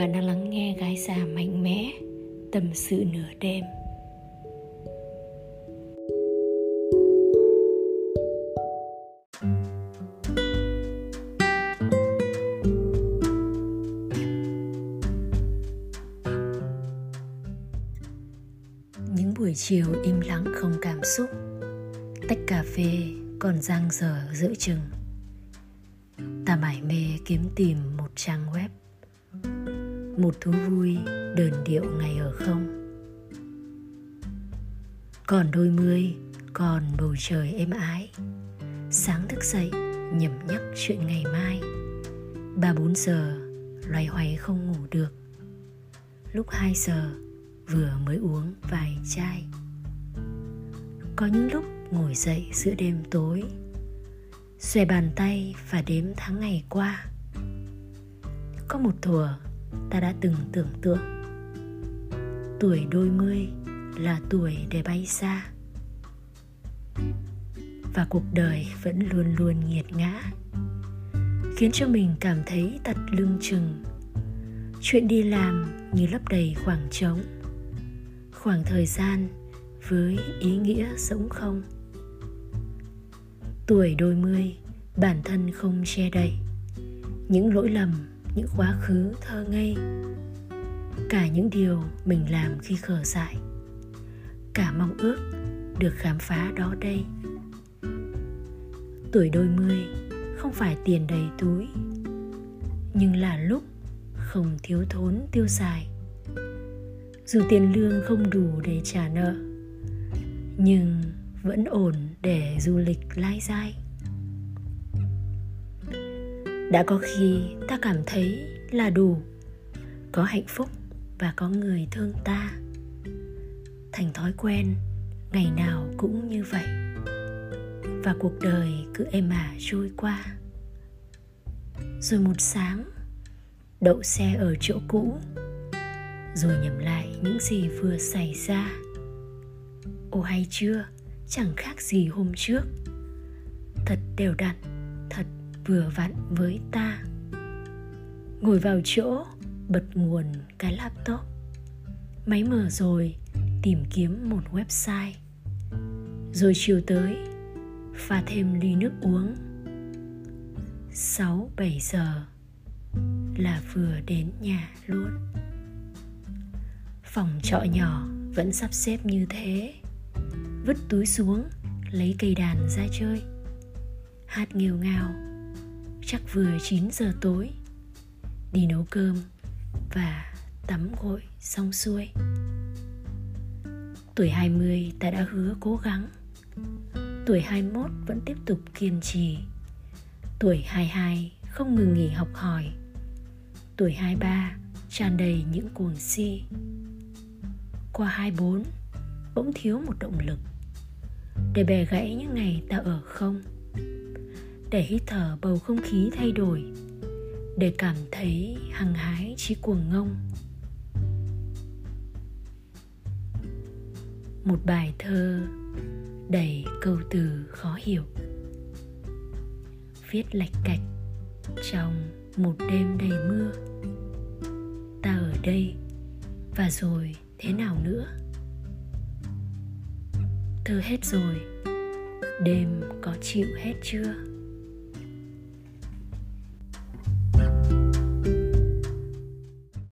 Bạn đang lắng nghe gái già mạnh mẽ, Tâm sự nửa đêm. Những buổi chiều im lặng không cảm xúc, Tách cà phê còn giang dở giữa chừng. Ta mải mê kiếm tìm một trang web một thú vui đơn điệu ngày ở không? Còn đôi mươi, còn bầu trời êm ái. Sáng thức dậy, nhẩm nhắc chuyện ngày mai. Ba bốn giờ, loay hoay không ngủ được. Lúc hai giờ, vừa mới uống vài chai. Có những lúc ngồi dậy giữa đêm tối, xòe bàn tay và đếm tháng ngày qua. Có một thùa ta đã từng tưởng tượng. Tuổi đôi mươi là tuổi để bay xa. Và cuộc đời vẫn luôn luôn nghiệt ngã, khiến cho mình cảm thấy tật lưng chừng. Chuyện đi làm như lấp đầy khoảng trống, khoảng thời gian với ý nghĩa sống không. Tuổi đôi mươi, bản thân không che đậy những lỗi lầm những quá khứ thơ ngây, cả những điều mình làm khi khờ dại, cả mong ước được khám phá đó đây. Tuổi đôi mươi không phải tiền đầy túi, nhưng là lúc không thiếu thốn tiêu xài. Dù tiền lương không đủ để trả nợ, nhưng vẫn ổn để du lịch lai dai đã có khi ta cảm thấy là đủ, có hạnh phúc và có người thương ta. Thành thói quen ngày nào cũng như vậy. Và cuộc đời cứ êm ả trôi qua. Rồi một sáng, đậu xe ở chỗ cũ, rồi nhầm lại những gì vừa xảy ra. Ô hay chưa, chẳng khác gì hôm trước. Thật đều đặn vừa vặn với ta ngồi vào chỗ bật nguồn cái laptop máy mở rồi tìm kiếm một website rồi chiều tới pha thêm ly nước uống 6 7 giờ là vừa đến nhà luôn. Phòng trọ nhỏ vẫn sắp xếp như thế. Vứt túi xuống, lấy cây đàn ra chơi. Hát nghêu ngào chắc vừa 9 giờ tối. Đi nấu cơm và tắm gội xong xuôi. Tuổi 20 ta đã hứa cố gắng. Tuổi 21 vẫn tiếp tục kiên trì. Tuổi 22 không ngừng nghỉ học hỏi. Tuổi 23 tràn đầy những cuồng si. Qua 24 bỗng thiếu một động lực. Để bè gãy những ngày ta ở không để hít thở bầu không khí thay đổi, để cảm thấy hăng hái trí cuồng ngông. Một bài thơ đầy câu từ khó hiểu, viết lạch cạch trong một đêm đầy mưa. Ta ở đây, và rồi thế nào nữa? Thơ hết rồi, đêm có chịu hết chưa?